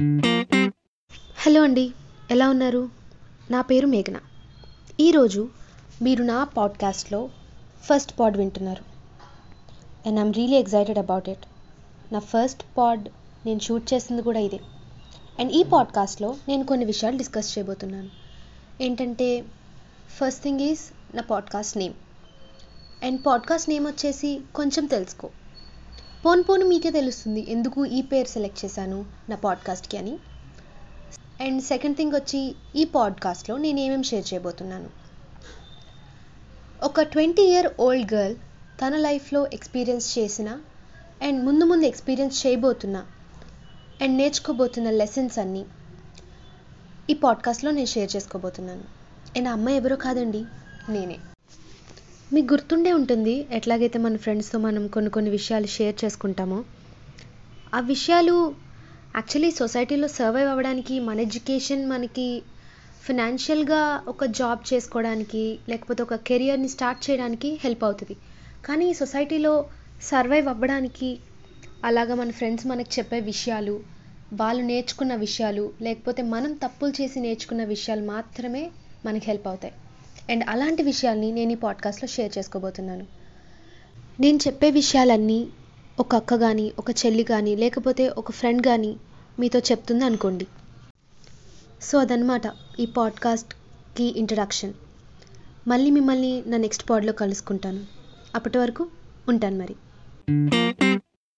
Hello అండి ఎలా ఉన్నారు? నా పేరు మేఘన. ఈరోజు మీరు నా పాడ్కాస్ట్లో ఫస్ట్ పాడ్ వింటున్నారు. And I'm really excited about it నా ఫస్ట్ పాడ్ నేను షూట్ చేసింది కూడా ఇదే. అండ్ ఈ పాడ్కాస్ట్లో నేను కొన్ని విషయాలు డిస్కస్ చేయబోతున్నాను. ఏంటంటే ఫస్ట్ థింగ్ ఈజ్ నా podcast name. And podcast name వచ్చేసి కొంచెం తెలుసుకో. పోను పోను మీకే తెలుస్తుంది ఎందుకు ఈ పేరు సెలెక్ట్ చేశాను నా పాడ్కాస్ట్కి అని. అండ్ సెకండ్ థింగ్ వచ్చి ఈ పాడ్కాస్ట్లో నేను ఏమేమి షేర్ చేయబోతున్నాను. ఒక ట్వంటీ ఇయర్ ఓల్డ్ గర్ల్ తన లైఫ్లో ఎక్స్పీరియన్స్ చేసిన అండ్ ముందు ముందు ఎక్స్పీరియన్స్ చేయబోతున్న అండ్ నేర్చుకోబోతున్న లెసన్స్ అన్నీ ఈ పాడ్కాస్ట్లో నేను షేర్ చేసుకోబోతున్నాను. అండ్ ఆ అమ్మాయి ఎవరో కాదండి నేనే. మీకు గుర్తుండే ఉంటుంది ఎట్లాగైతే మన ఫ్రెండ్స్తో మనం కొన్ని కొన్ని విషయాలు షేర్ చేసుకుంటామో? ఆ విషయాలు యాక్చువల్లీ సొసైటీలో సర్వైవ్ అవ్వడానికి మన ఎడ్యుకేషన్ మనకి ఫినాన్షియల్గా ఒక జాబ్ చేసుకోవడానికి లేకపోతే ఒక కెరియర్ని స్టార్ట్ చేయడానికి హెల్ప్ అవుతుంది. కానీ ఈ సొసైటీలో సర్వైవ్ అవ్వడానికి అలాగా మన ఫ్రెండ్స్ మనకు చెప్పే విషయాలు వాళ్ళు నేర్చుకున్న విషయాలు లేకపోతే మనం తప్పులు చేసి నేర్చుకున్న విషయాలు మాత్రమే మనకి హెల్ప్ అవుతాయి. అండ్ అలాంటి విషయాల్ని నేను ఈ పాడ్కాస్ట్లో షేర్ చేసుకోబోతున్నాను. నేను చెప్పే విషయాలన్నీ ఒక అక్క కానీ ఒక చెల్లి కానీ లేకపోతే ఒక ఫ్రెండ్ కానీ మీతో చెప్తుంది అనుకోండి. సో అదనమాట ఈ పాడ్కాస్ట్కి ఇంట్రడక్షన్. మళ్ళీ మిమ్మల్ని నా నెక్స్ట్ పాడ్లో కలుసుకుంటాను. అప్పటి వరకు ఉంటాను మరి.